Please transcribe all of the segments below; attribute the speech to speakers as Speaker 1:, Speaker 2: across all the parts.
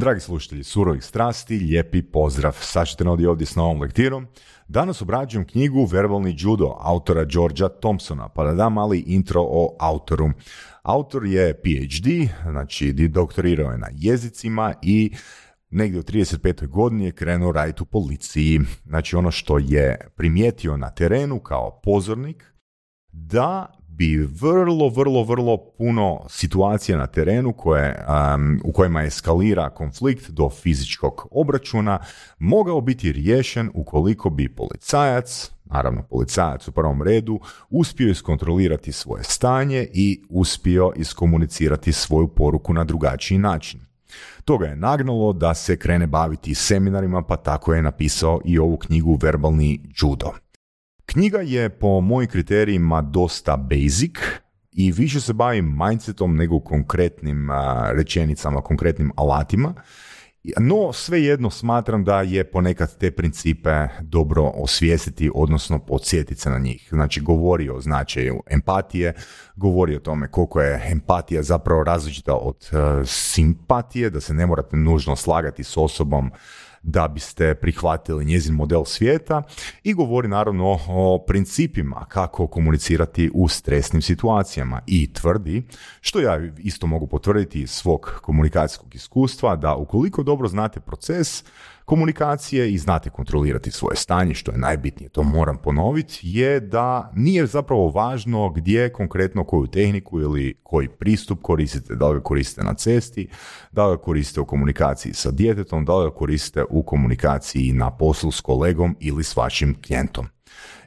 Speaker 1: Dragi slušatelji surovih strasti, lijepi pozdrav. Sad ćete ovdje s novom lektirom. Danas obrađujem knjigu Verbalni judo autora Georgia Thompsona, pa da dam mali intro o autoru. Autor je PhD, znači doktorirao je na jezicima i negdje u 35. godini je krenuo raditi u policiji. Znači ono što je primijetio na terenu kao pozornik, da bi vrlo, vrlo, vrlo puno situacija na terenu koje, u kojima eskalira konflikt do fizičkog obračuna mogao biti riješen ukoliko bi policajac, naravno policajac u prvom redu, uspio iskontrolirati svoje stanje i uspio iskomunicirati svoju poruku na drugačiji način. Toga je nagnalo da se krene baviti seminarima, pa tako je napisao i ovu knjigu Verbalni judo. Knjiga je po mojim kriterijima dosta basic i više se bavi mindsetom nego konkretnim rečenicama, konkretnim alatima. No, svejedno smatram da je ponekad te principe dobro osvijestiti, odnosno podsjetiti se na njih. Znači, govori o značaju empatije, govori o tome koliko je empatija zapravo različita od simpatije, da se ne morate nužno slagati s osobom da biste prihvatili njezin model svijeta i govori naravno o principima kako komunicirati u stresnim situacijama i tvrdi, što ja isto mogu potvrditi iz svog komunikacijskog iskustva, da ukoliko dobro znate proces, komunikacije i znate kontrolirati svoje stanje, što je najbitnije, to moram ponoviti, je da nije zapravo važno gdje konkretno koju tehniku ili koji pristup koristite, da li ga koristite na cesti, da li ga koristite u komunikaciji sa djetetom, da li ga koristite u komunikaciji na poslu s kolegom ili s vašim klijentom.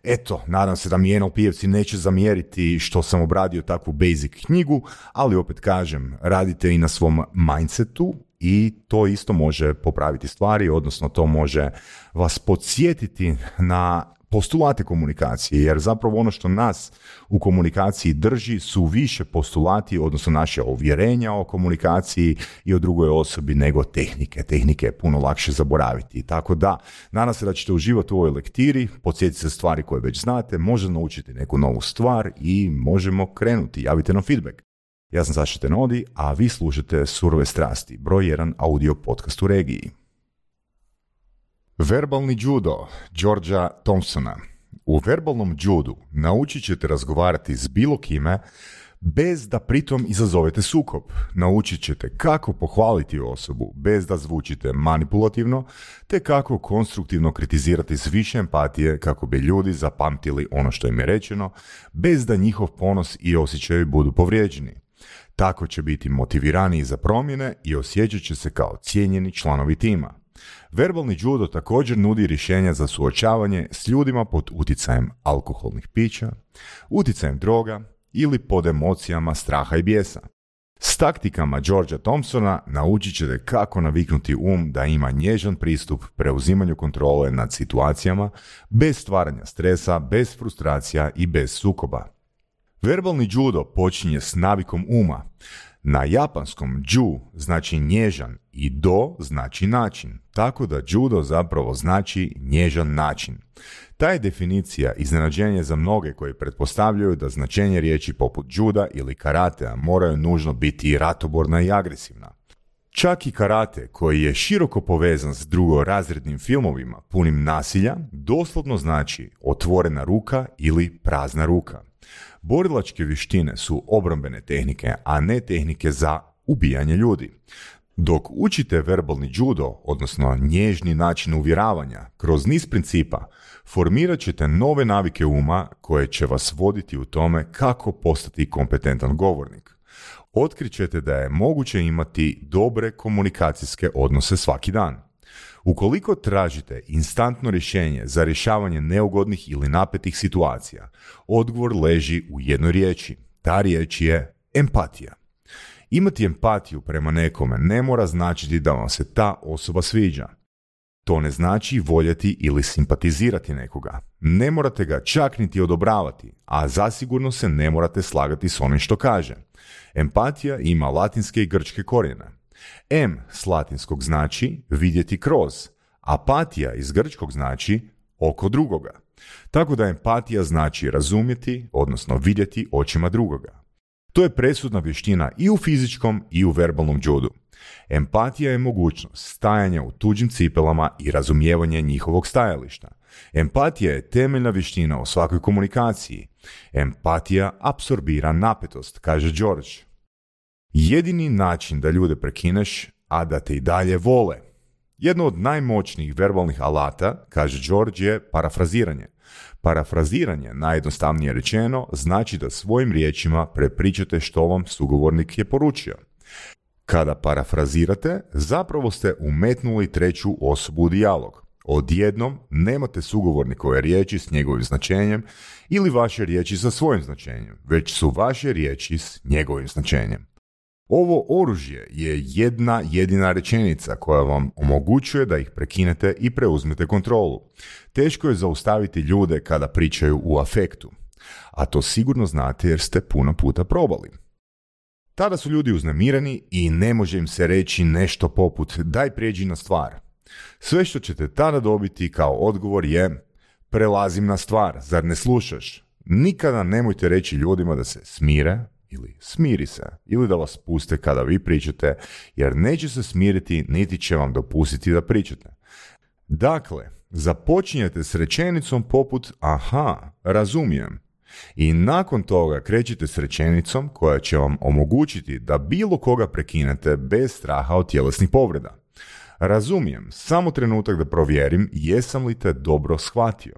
Speaker 1: Eto, nadam se da mi NLP-evci neće zamjeriti što sam obradio takvu basic knjigu, ali opet kažem, radite i na svom mindsetu i to isto može popraviti stvari, odnosno to može vas podsjetiti na postulate komunikacije, jer zapravo ono što nas u komunikaciji drži su više postulati, odnosno naše uvjerenja o komunikaciji i o drugoj osobi nego tehnike. Tehnike je puno lakše zaboraviti. Tako da, nadam se da ćete uživati u ovoj lektiri, podsjetiti se stvari koje već znate, može naučiti neku novu stvar i možemo krenuti. Javite nam feedback. Ja sam Saša Tenodi, a vi slušate Surove strasti, broj 1 audio podcast u regiji. Verbalni judo Georgia Thompsona. U verbalnom judu naučit ćete razgovarati s bilo kime bez da pritom izazovete sukob. Naučit ćete kako pohvaliti osobu bez da zvučite manipulativno, te kako konstruktivno kritizirati s više empatije kako bi ljudi zapamtili ono što im je rečeno, bez da njihov ponos i osjećaj budu povrijeđeni. Tako će biti motiviraniji za promjene i osjećat će se kao cijenjeni članovi tima. Verbalni judo također nudi rješenja za suočavanje s ljudima pod utjecajem alkoholnih pića, utjecajem droga ili pod emocijama straha i bijesa. S taktikama Georgia Thompsona naučit ćete kako naviknuti um da ima nježan pristup preuzimanju kontrole nad situacijama bez stvaranja stresa, bez frustracija i bez sukoba. Verbalni judo počinje s navikom uma. Na japanskom ju znači nježan i do znači način, tako da judo zapravo znači nježan način. Ta je definicija iznenađenje za mnoge koji pretpostavljaju da značenje riječi poput juda ili karatea moraju nužno biti ratoborna i agresivna. Čak i karate, koji je široko povezan s drugorazrednim filmovima punim nasilja, doslovno znači otvorena ruka ili prazna ruka. Borilačke vještine su obrambene tehnike, a ne tehnike za ubijanje ljudi. Dok učite verbalni judo, odnosno nježni način uvjeravanja, kroz niz principa, formirat ćete nove navike uma koje će vas voditi u tome kako postati kompetentan govornik. Otkrićete da je moguće imati dobre komunikacijske odnose svaki dan. Ukoliko tražite instantno rješenje za rješavanje neugodnih ili napetih situacija, odgovor leži u jednoj riječi. Ta riječ je empatija. Imati empatiju prema nekome ne mora značiti da vam se ta osoba sviđa. To ne znači voljeti ili simpatizirati nekoga. Ne morate ga čak niti odobravati, a zasigurno se ne morate slagati s onim što kaže. Empatija ima latinske i grčke korijene. M s latinskog znači vidjeti kroz, apatija iz grčkog znači oko drugoga. Tako da empatija znači razumjeti, odnosno vidjeti očima drugoga. To je presudna vještina i u fizičkom i u verbalnom judu. Empatija je mogućnost stajanja u tuđim cipelama i razumijevanje njihovog stajališta. Empatija je temeljna vještina u svakoj komunikaciji. Empatija apsorbira napetost, kaže George. Jedini način da ljude prekineš, a da te i dalje vole. Jedno od najmoćnijih verbalnih alata, kaže George, je parafraziranje. Parafraziranje, najjednostavnije rečeno, znači da svojim riječima prepričate što vam sugovornik je poručio. Kada parafrazirate, zapravo ste umetnuli treću osobu u dijalog. Odjednom nemate sugovornikove riječi s njegovim značenjem ili vaše riječi sa svojim značenjem, već su vaše riječi s njegovim značenjem. Ovo oružje je jedna jedina rečenica koja vam omogućuje da ih prekinete i preuzmete kontrolu. Teško je zaustaviti ljude kada pričaju u afektu, a to sigurno znate jer ste puno puta probali. Tada su ljudi uznemireni i ne može im se reći nešto poput daj prijeđi na stvar. Sve što ćete tada dobiti kao odgovor je prelazim na stvar, zar ne slušaš? Nikada nemojte reći ljudima da se smire ili smiri se ili da vas puste kada vi pričate jer neće se smiriti niti će vam dopustiti da pričate. Dakle, započinjete s rečenicom poput aha, razumijem. I nakon toga krećete s rečenicom koja će vam omogućiti da bilo koga prekinete bez straha od tjelesnih povreda. Razumijem, samo trenutak da provjerim jesam li te dobro shvatio.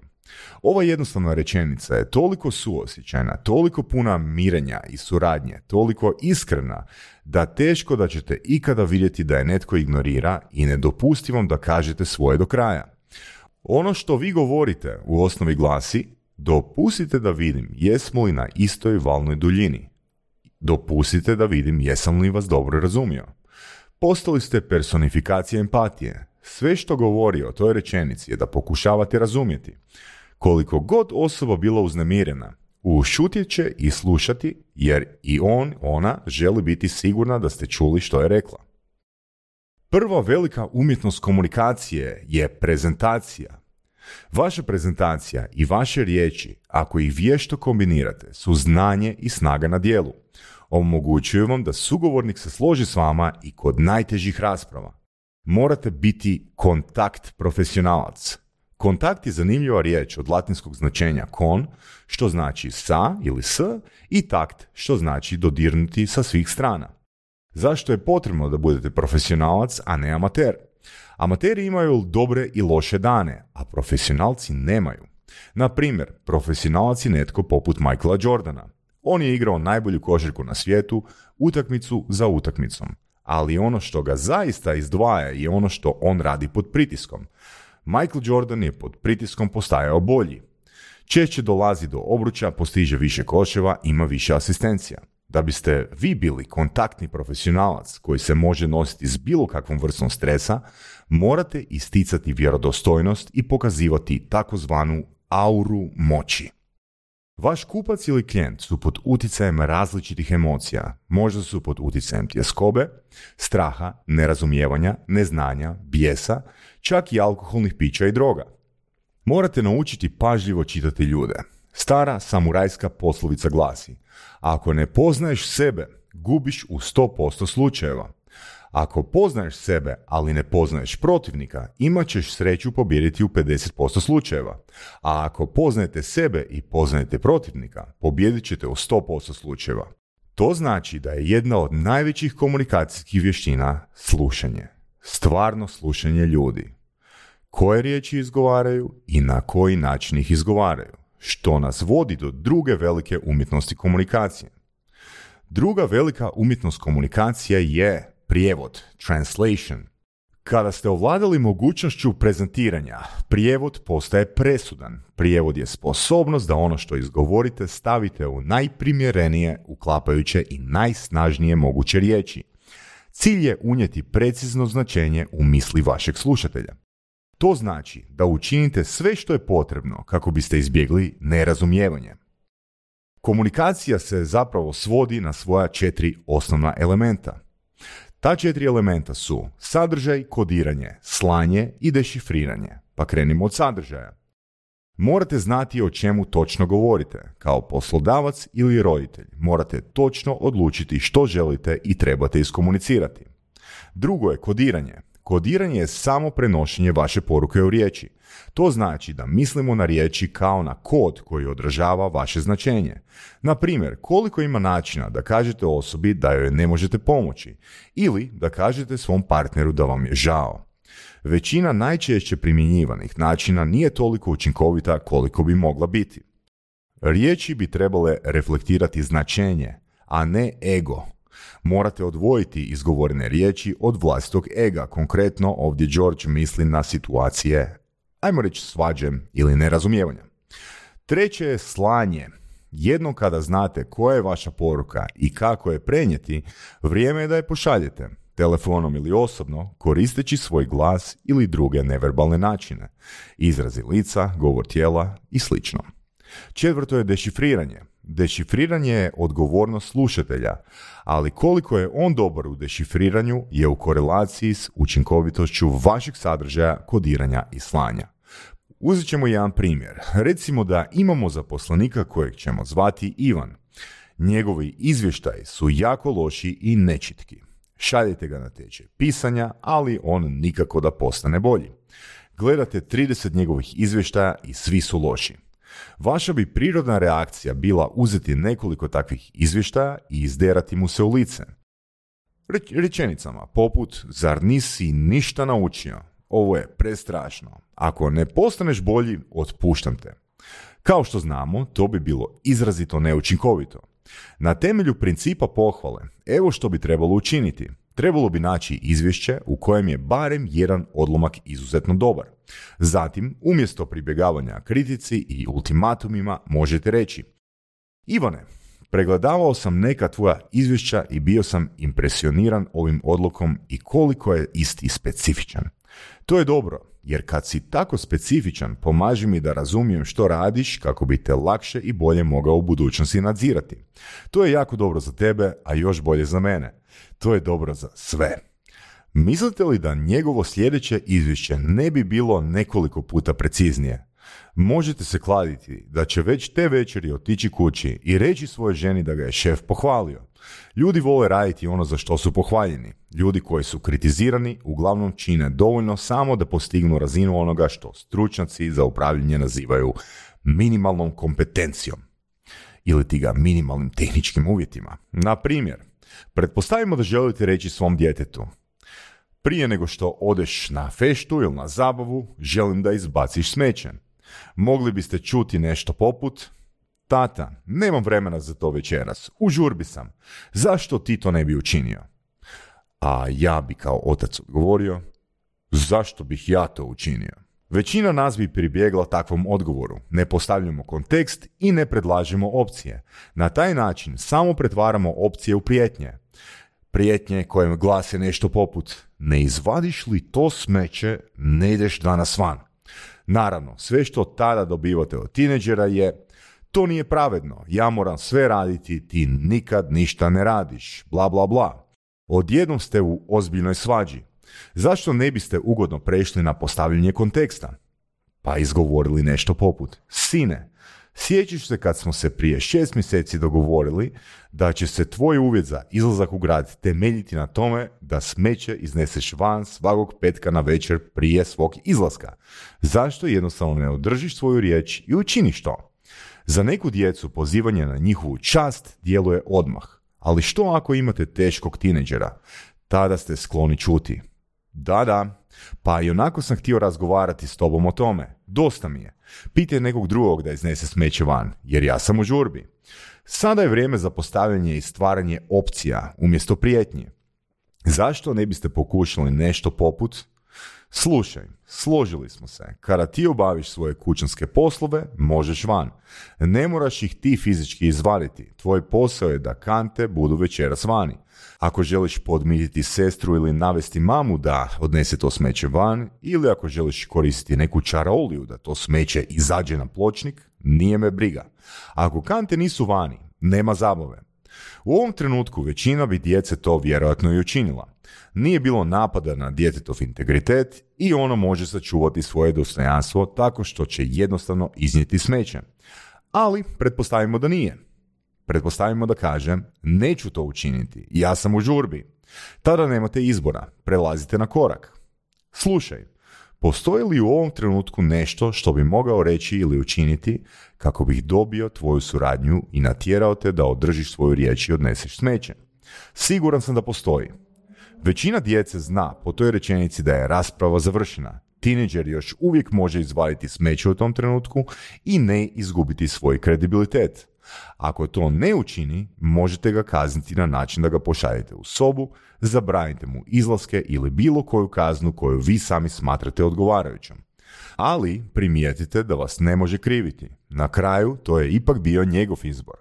Speaker 1: Ova jednostavna rečenica je toliko suosjećajna, toliko puna mirenja i suradnje, toliko iskrena, da teško da ćete ikada vidjeti da je netko ignorira i ne vam da kažete svoje do kraja. Ono što vi govorite u osnovi glasi dopustite da vidim jesmo li na istoj valnoj duljini. Dopustite da vidim jesam li vas dobro razumio. Postali ste personifikacija empatije. Sve što govori o toj rečenici je da pokušavate razumjeti. Koliko god osoba bila uznemirena, ušutjet će i slušati jer i on, ona želi biti sigurna da ste čuli što je rekla. Prva velika umjetnost komunikacije je prezentacija. Vaša prezentacija i vaše riječi, ako ih vješto kombinirate, su znanje i snaga na dijelu. Omogućuju vam da sugovornik se složi s vama i kod najtežih rasprava. Morate biti kontakt profesionalac. Kontakt je zanimljiva riječ od latinskog značenja kon, što znači sa ili s, i takt, što znači dodirnuti sa svih strana. Zašto je potrebno da budete profesionalac, a ne amater? Amateri imaju dobre i loše dane, a profesionalci nemaju. Na primjer, profesionalac je netko poput Michaela Jordana. On je igrao najbolju košarku na svijetu, utakmicu za utakmicom. Ali ono što ga zaista izdvaja je ono što on radi pod pritiskom. Michael Jordan je pod pritiskom postajao bolji. Češće dolazi do obruča, postiže više koševa, ima više asistencija. Da biste vi bili kontaktni profesionalac koji se može nositi s bilo kakvom vrstom stresa, morate isticati vjerodostojnost i pokazivati takozvanu auru moći. Vaš kupac ili klijent su pod utjecajem različitih emocija. Možda su pod utjecajem tjeskobe, straha, nerazumijevanja, neznanja, bijesa, čak i alkoholnih pića i droga. Morate naučiti pažljivo čitati ljude. Stara samurajska poslovica glasi Ako ne poznaješ sebe, gubiš u 100% slučajeva. Ako poznaješ sebe, ali ne poznaješ protivnika, imat ćeš sreću pobijediti u 50% slučajeva. A ako poznajete sebe i poznajete protivnika, pobijedit ćete u 100% slučajeva. To znači da je jedna od najvećih komunikacijskih vještina slušanje. Stvarno slušanje ljudi. Koje riječi izgovaraju i na koji način ih izgovaraju. Što nas vodi do druge velike umjetnosti komunikacije. Druga velika umjetnost komunikacije je prijevod, translation. Kada ste ovladali mogućnošću prezentiranja, prijevod postaje presudan. Prijevod je sposobnost da ono što izgovorite stavite u najprimjerenije, uklapajuće i najsnažnije moguće riječi. Cilj je unijeti precizno značenje u misli vašeg slušatelja. To znači da učinite sve što je potrebno kako biste izbjegli nerazumijevanje. Komunikacija se zapravo svodi na svoja četiri osnovna elementa. Ta četiri elementa su sadržaj, kodiranje, slanje i dešifriranje. Pa krenimo od sadržaja. Morate znati o čemu točno govorite. Kao poslodavac ili roditelj morate točno odlučiti što želite i trebate iskomunicirati. Drugo je kodiranje. Kodiranje je samo prenošenje vaše poruke u riječi. To znači da mislimo na riječi kao na kod koji odražava vaše značenje. Na primjer, koliko ima načina da kažete osobi da joj ne možete pomoći ili da kažete svom partneru da vam je žao. Većina najčešće primjenjivanih načina nije toliko učinkovita koliko bi mogla biti. Riječi bi trebale reflektirati značenje, a ne ego. Morate odvojiti izgovorene riječi od vlastitog ega. Konkretno ovdje George misli na situacije, ajmo reći svađe ili nerazumijevanja. Treće je slanje. Jedno kada znate koja je vaša poruka i kako je prenijeti, vrijeme je da je pošaljete telefonom ili osobno, koristeći svoj glas ili druge neverbalne načine, izrazi lica, govor tijela i sl. Četvrto je dešifriranje. Dešifriranje je odgovornost slušatelja, ali koliko je on dobar u dešifriranju je u korelaciji s učinkovitošću vašeg sadržaja, kodiranja i slanja. Uzet ćemo jedan primjer. Recimo da imamo zaposlenika kojeg ćemo zvati Ivan. Njegovi izvještaji su jako loši i nečitki. Šaljete ga na tečaj pisanja, ali on nikako da postane bolji. Gledate 30 njegovih izvještaja i svi su loši. Vaša bi prirodna reakcija bila uzeti nekoliko takvih izvještaja i izderati mu se u lice. Rečenicama poput, zar nisi ništa naučio? Ovo je prestrašno. Ako ne postaneš bolji, otpuštam te. Kao što znamo, to bi bilo izrazito neučinkovito. Na temelju principa pohvale, evo što bi trebalo učiniti. Trebalo bi naći izvješće u kojem je barem jedan odlomak izuzetno dobar. Zatim, umjesto pribjegavanja kritici i ultimatumima, možete reći Ivane, pregledavao sam neka tvoja izvješća i bio sam impresioniran ovim odlukom i koliko je isti specifičan. To je dobro, jer kad si tako specifičan, pomaži mi da razumijem što radiš kako bi te lakše i bolje mogao u budućnosti nadzirati. To je jako dobro za tebe, a još bolje za mene. To je dobro za sve. Mislite li da njegovo sljedeće izvješće ne bi bilo nekoliko puta preciznije? Možete se kladiti da će već te večeri otići kući i reći svojoj ženi da ga je šef pohvalio. Ljudi vole raditi ono za što su pohvaljeni. Ljudi koji su kritizirani uglavnom čine dovoljno samo da postignu razinu onoga što stručnjaci za upravljanje nazivaju minimalnom kompetencijom ili ti ga minimalnim tehničkim uvjetima. Na primjer, pretpostavimo da želite reći svom djetetu prije nego što odeš na feštu ili na zabavu, želim da izbaciš smeće. Mogli biste čuti nešto poput Tata, nemam vremena za to večeras, u žurbi sam. Zašto ti to ne bi učinio? A ja bi kao otac odgovorio, zašto bih ja to učinio? Većina nas bi pribjegla takvom odgovoru. Ne postavljamo kontekst i ne predlažemo opcije. Na taj način samo pretvaramo opcije u prijetnje. Prijetnje kojem glase nešto poput ne izvadiš li to smeće, ne ideš danas van. Naravno, sve što tada dobivate od tineđera je to nije pravedno, ja moram sve raditi, ti nikad ništa ne radiš, bla bla bla. Odjednom ste u ozbiljnoj svađi. Zašto ne biste ugodno prešli na postavljanje konteksta? Pa izgovorili nešto poput, sine, sjećaš se kad smo se prije šest mjeseci dogovorili da će se tvoj uvjet za izlazak u grad temeljiti na tome da smeće izneseš van svakog petka na večer prije svog izlaska. Zašto jednostavno ne održiš svoju riječ i učiniš to? Za neku djecu pozivanje na njihovu čast djeluje odmah. Ali što ako imate teškog tineđera? Tada ste skloni čuti. Da, da, pa i onako sam htio razgovarati s tobom o tome. Dosta mi je. Pitaj nekog drugog da iznese smeće van, jer ja sam u žurbi. Sada je vrijeme za postavljanje i stvaranje opcija umjesto prijetnje. Zašto ne biste pokušali nešto poput Slušaj, složili smo se. Kada ti obaviš svoje kućanske poslove, možeš van. Ne moraš ih ti fizički izvaditi. Tvoj posao je da kante budu večeras vani. Ako želiš podmititi sestru ili navesti mamu da odnese to smeće van, ili ako želiš koristiti neku čaroliju da to smeće izađe na pločnik, nije me briga. Ako kante nisu vani, nema zabave. U ovom trenutku većina bi djece to vjerojatno i učinila. Nije bilo napada na djetetov integritet i ono može sačuvati svoje dostojanstvo tako što će jednostavno iznijeti smeće. Ali pretpostavimo da nije. Pretpostavimo da kaže, neću to učiniti, ja sam u žurbi. Tada nemate izbora, prelazite na korak. Slušaj, postoji li u ovom trenutku nešto što bi mogao reći ili učiniti kako bih dobio tvoju suradnju i natjerao te da održiš svoju riječ i odneseš smeće? Siguran sam da postoji. Većina djece zna po toj rečenici da je rasprava završena. Tineđer još uvijek može izvaditi smeće u tom trenutku i ne izgubiti svoj kredibilitet. Ako to ne učini, možete ga kazniti na način da ga pošaljete u sobu, zabranite mu izlaske ili bilo koju kaznu koju vi sami smatrate odgovarajućom. Ali primijetite da vas ne može kriviti. Na kraju to je ipak bio njegov izbor.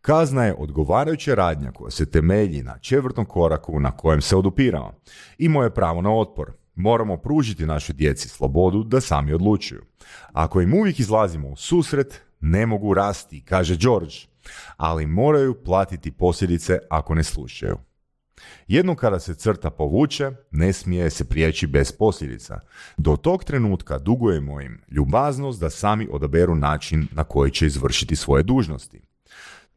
Speaker 1: Kazna je odgovarajuća radnja koja se temelji na četvrtom koraku na kojem se odupirao. Imao je pravo na otpor. Moramo pružiti našoj djeci slobodu da sami odlučuju. Ako im uvijek izlazimo u susret, ne mogu rasti, kaže George, ali moraju platiti posljedice ako ne slušaju. Jednom kada se crta povuče, ne smije se prijeći bez posljedica. Do tog trenutka dugujemo im ljubaznost da sami odaberu način na koji će izvršiti svoje dužnosti.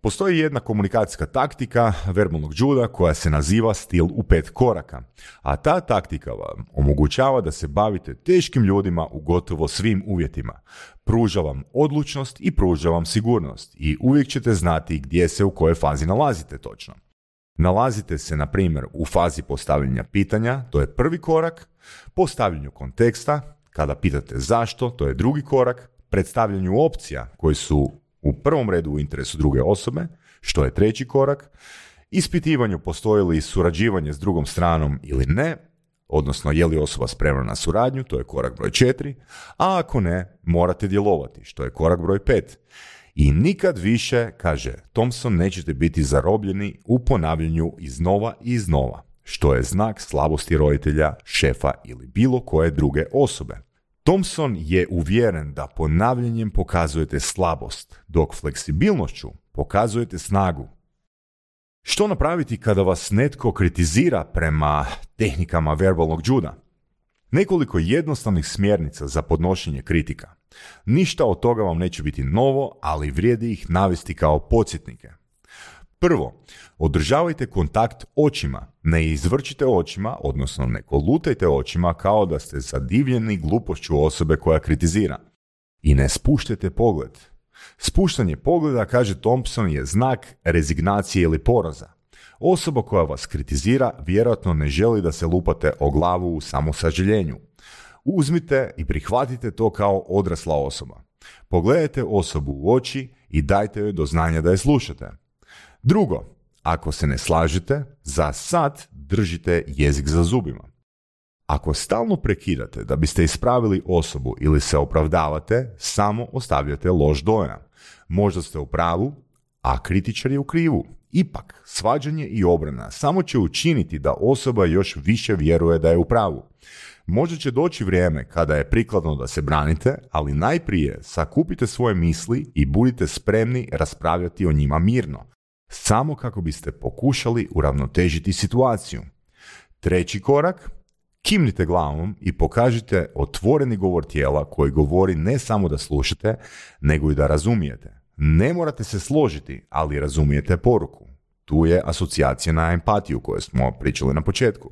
Speaker 1: Postoji jedna komunikacijska taktika verbalnog džuda koja se naziva stil u pet koraka, a ta taktika vam omogućava da se bavite teškim ljudima u gotovo svim uvjetima. Pruža vam odlučnost i pruža vam sigurnost i uvijek ćete znati gdje se u kojoj fazi nalazite točno. Nalazite se, na primjer, u fazi postavljanja pitanja, to je prvi korak, postavljanju konteksta, kada pitate zašto, to je drugi korak, predstavljanju opcija koji su u prvom redu u interesu druge osobe, što je treći korak, ispitivanju postoji li surađivanje s drugom stranom ili ne, odnosno je li osoba spremna na suradnju, to je korak broj četiri, a ako ne, morate djelovati, što je korak broj pet. I nikad više, kaže Thompson, nećete biti zarobljeni u ponavljanju iznova i iznova, što je znak slabosti roditelja, šefa ili bilo koje druge osobe. Thompson je uvjeren da ponavljanjem pokazujete slabost, dok fleksibilnošću pokazujete snagu. Što napraviti kada vas netko kritizira prema tehnikama verbalnog džuda? Nekoliko jednostavnih smjernica za podnošenje kritika. Ništa od toga vam neće biti novo, ali vrijedi ih navesti kao podsjetnike. Prvo, održavajte kontakt očima. Ne izvrćite očima, odnosno ne kolutajte očima kao da ste zadivljeni glupošću osobe koja kritizira. I ne spuštajte pogled. Spuštanje pogleda, kaže Thompson, je znak rezignacije ili poraza. Osoba koja vas kritizira vjerojatno ne želi da se lupate o glavu u samosaželjenju. Uzmite i prihvatite to kao odrasla osoba. Pogledajte osobu u oči i dajte joj do znanja da je slušate. Drugo, ako se ne slažete, za sad držite jezik za zubima. Ako stalno prekidate da biste ispravili osobu ili se opravdavate, samo ostavljate loš dojam. Možda ste u pravu, a kritičar je u krivu. Ipak, svađanje i obrana samo će učiniti da osoba još više vjeruje da je u pravu. Možda će doći vrijeme kada je prikladno da se branite, ali najprije sakupite svoje misli i budite spremni raspravljati o njima mirno samo kako biste pokušali uravnotežiti situaciju. Treći korak, kimnite glavom i pokažite otvoreni govor tijela koji govori ne samo da slušate, nego i da razumijete. Ne morate se složiti, ali razumijete poruku. Tu je asocijacija na empatiju koju smo pričali na početku.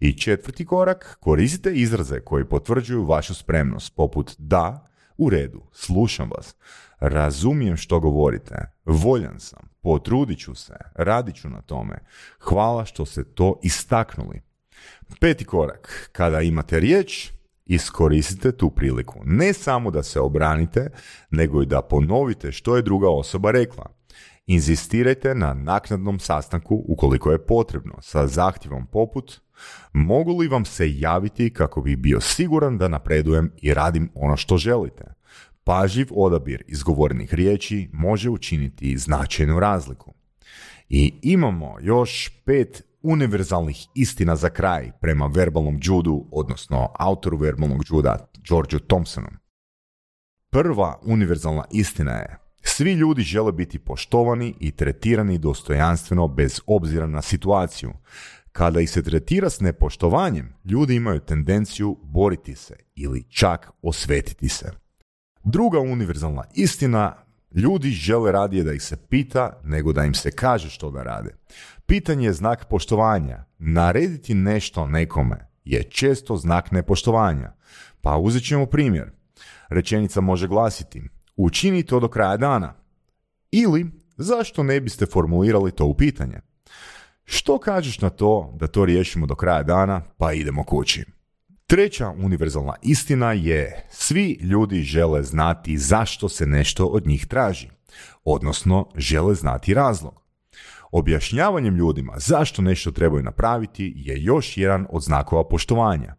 Speaker 1: I četvrti korak, koristite izraze koji potvrđuju vašu spremnost, poput da, u redu, slušam vas, razumijem što govorite, voljan sam, potrudit ću se, radit ću na tome. Hvala što ste to istaknuli. Peti korak, kada imate riječ, iskoristite tu priliku. Ne samo da se obranite, nego i da ponovite što je druga osoba rekla. Inzistirajte na naknadnom sastanku ukoliko je potrebno, sa zahtjevom poput mogu li vam se javiti kako bi bio siguran da napredujem i radim ono što želite. Pažljiv odabir izgovorenih riječi može učiniti značajnu razliku. I imamo još pet univerzalnih istina za kraj prema verbalnom džudu, odnosno autoru verbalnog džuda, Georgeu Thompsonu. Prva univerzalna istina je svi ljudi žele biti poštovani i tretirani dostojanstveno bez obzira na situaciju. Kada ih se tretira s nepoštovanjem, ljudi imaju tendenciju boriti se ili čak osvetiti se. Druga univerzalna istina Ljudi žele radije da ih se pita nego da im se kaže što da rade. Pitanje je znak poštovanja. Narediti nešto nekome je često znak nepoštovanja. Pa uzet ćemo primjer. Rečenica može glasiti učini to do kraja dana. Ili zašto ne biste formulirali to u pitanje? Što kažeš na to da to riješimo do kraja dana pa idemo kući? Treća univerzalna istina je svi ljudi žele znati zašto se nešto od njih traži, odnosno žele znati razlog. Objašnjavanjem ljudima zašto nešto trebaju napraviti je još jedan od znakova poštovanja.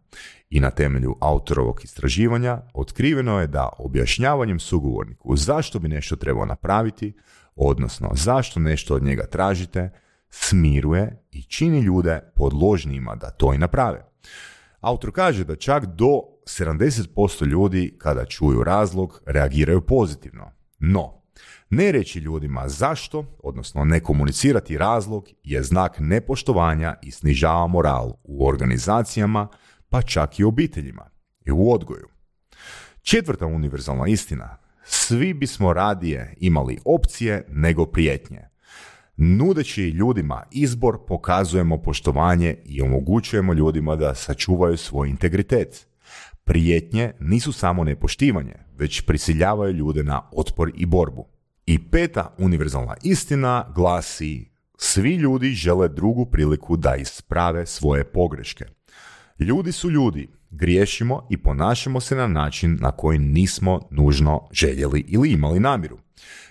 Speaker 1: I na temelju autorovog istraživanja otkriveno je da objašnjavanjem sugovorniku zašto bi nešto trebao napraviti, odnosno zašto nešto od njega tražite, smiruje i čini ljude podložnijima da to i naprave. Autor kaže da čak do 70% ljudi kada čuju razlog reagiraju pozitivno. No, ne reći ljudima zašto, odnosno ne komunicirati razlog, je znak nepoštovanja i snižava moral u organizacijama, pa čak i obiteljima i u odgoju. Četvrta univerzalna istina. Svi bismo radije imali opcije nego prijetnje. Nudeći ljudima izbor pokazujemo poštovanje i omogućujemo ljudima da sačuvaju svoj integritet. Prijetnje nisu samo nepoštivanje, već prisiljavaju ljude na otpor i borbu. I peta univerzalna istina glasi svi ljudi žele drugu priliku da isprave svoje pogreške. Ljudi su ljudi, griješimo i ponašamo se na način na koji nismo nužno željeli ili imali namjeru.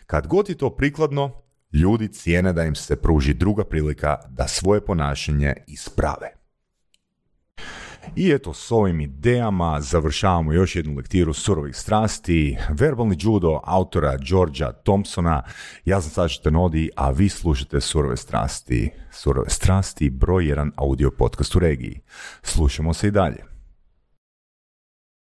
Speaker 1: Kad god je to prikladno, ljudi cijene da im se pruži druga prilika da svoje ponašanje isprave. I eto, s ovim idejama završavamo još jednu lektiru surovih strasti, verbalni judo autora Georgia Thompsona. Ja sam Saša Nodi, a vi slušate surove strasti. Surove strasti, broj jedan audio podcast u regiji. Slušamo se i dalje.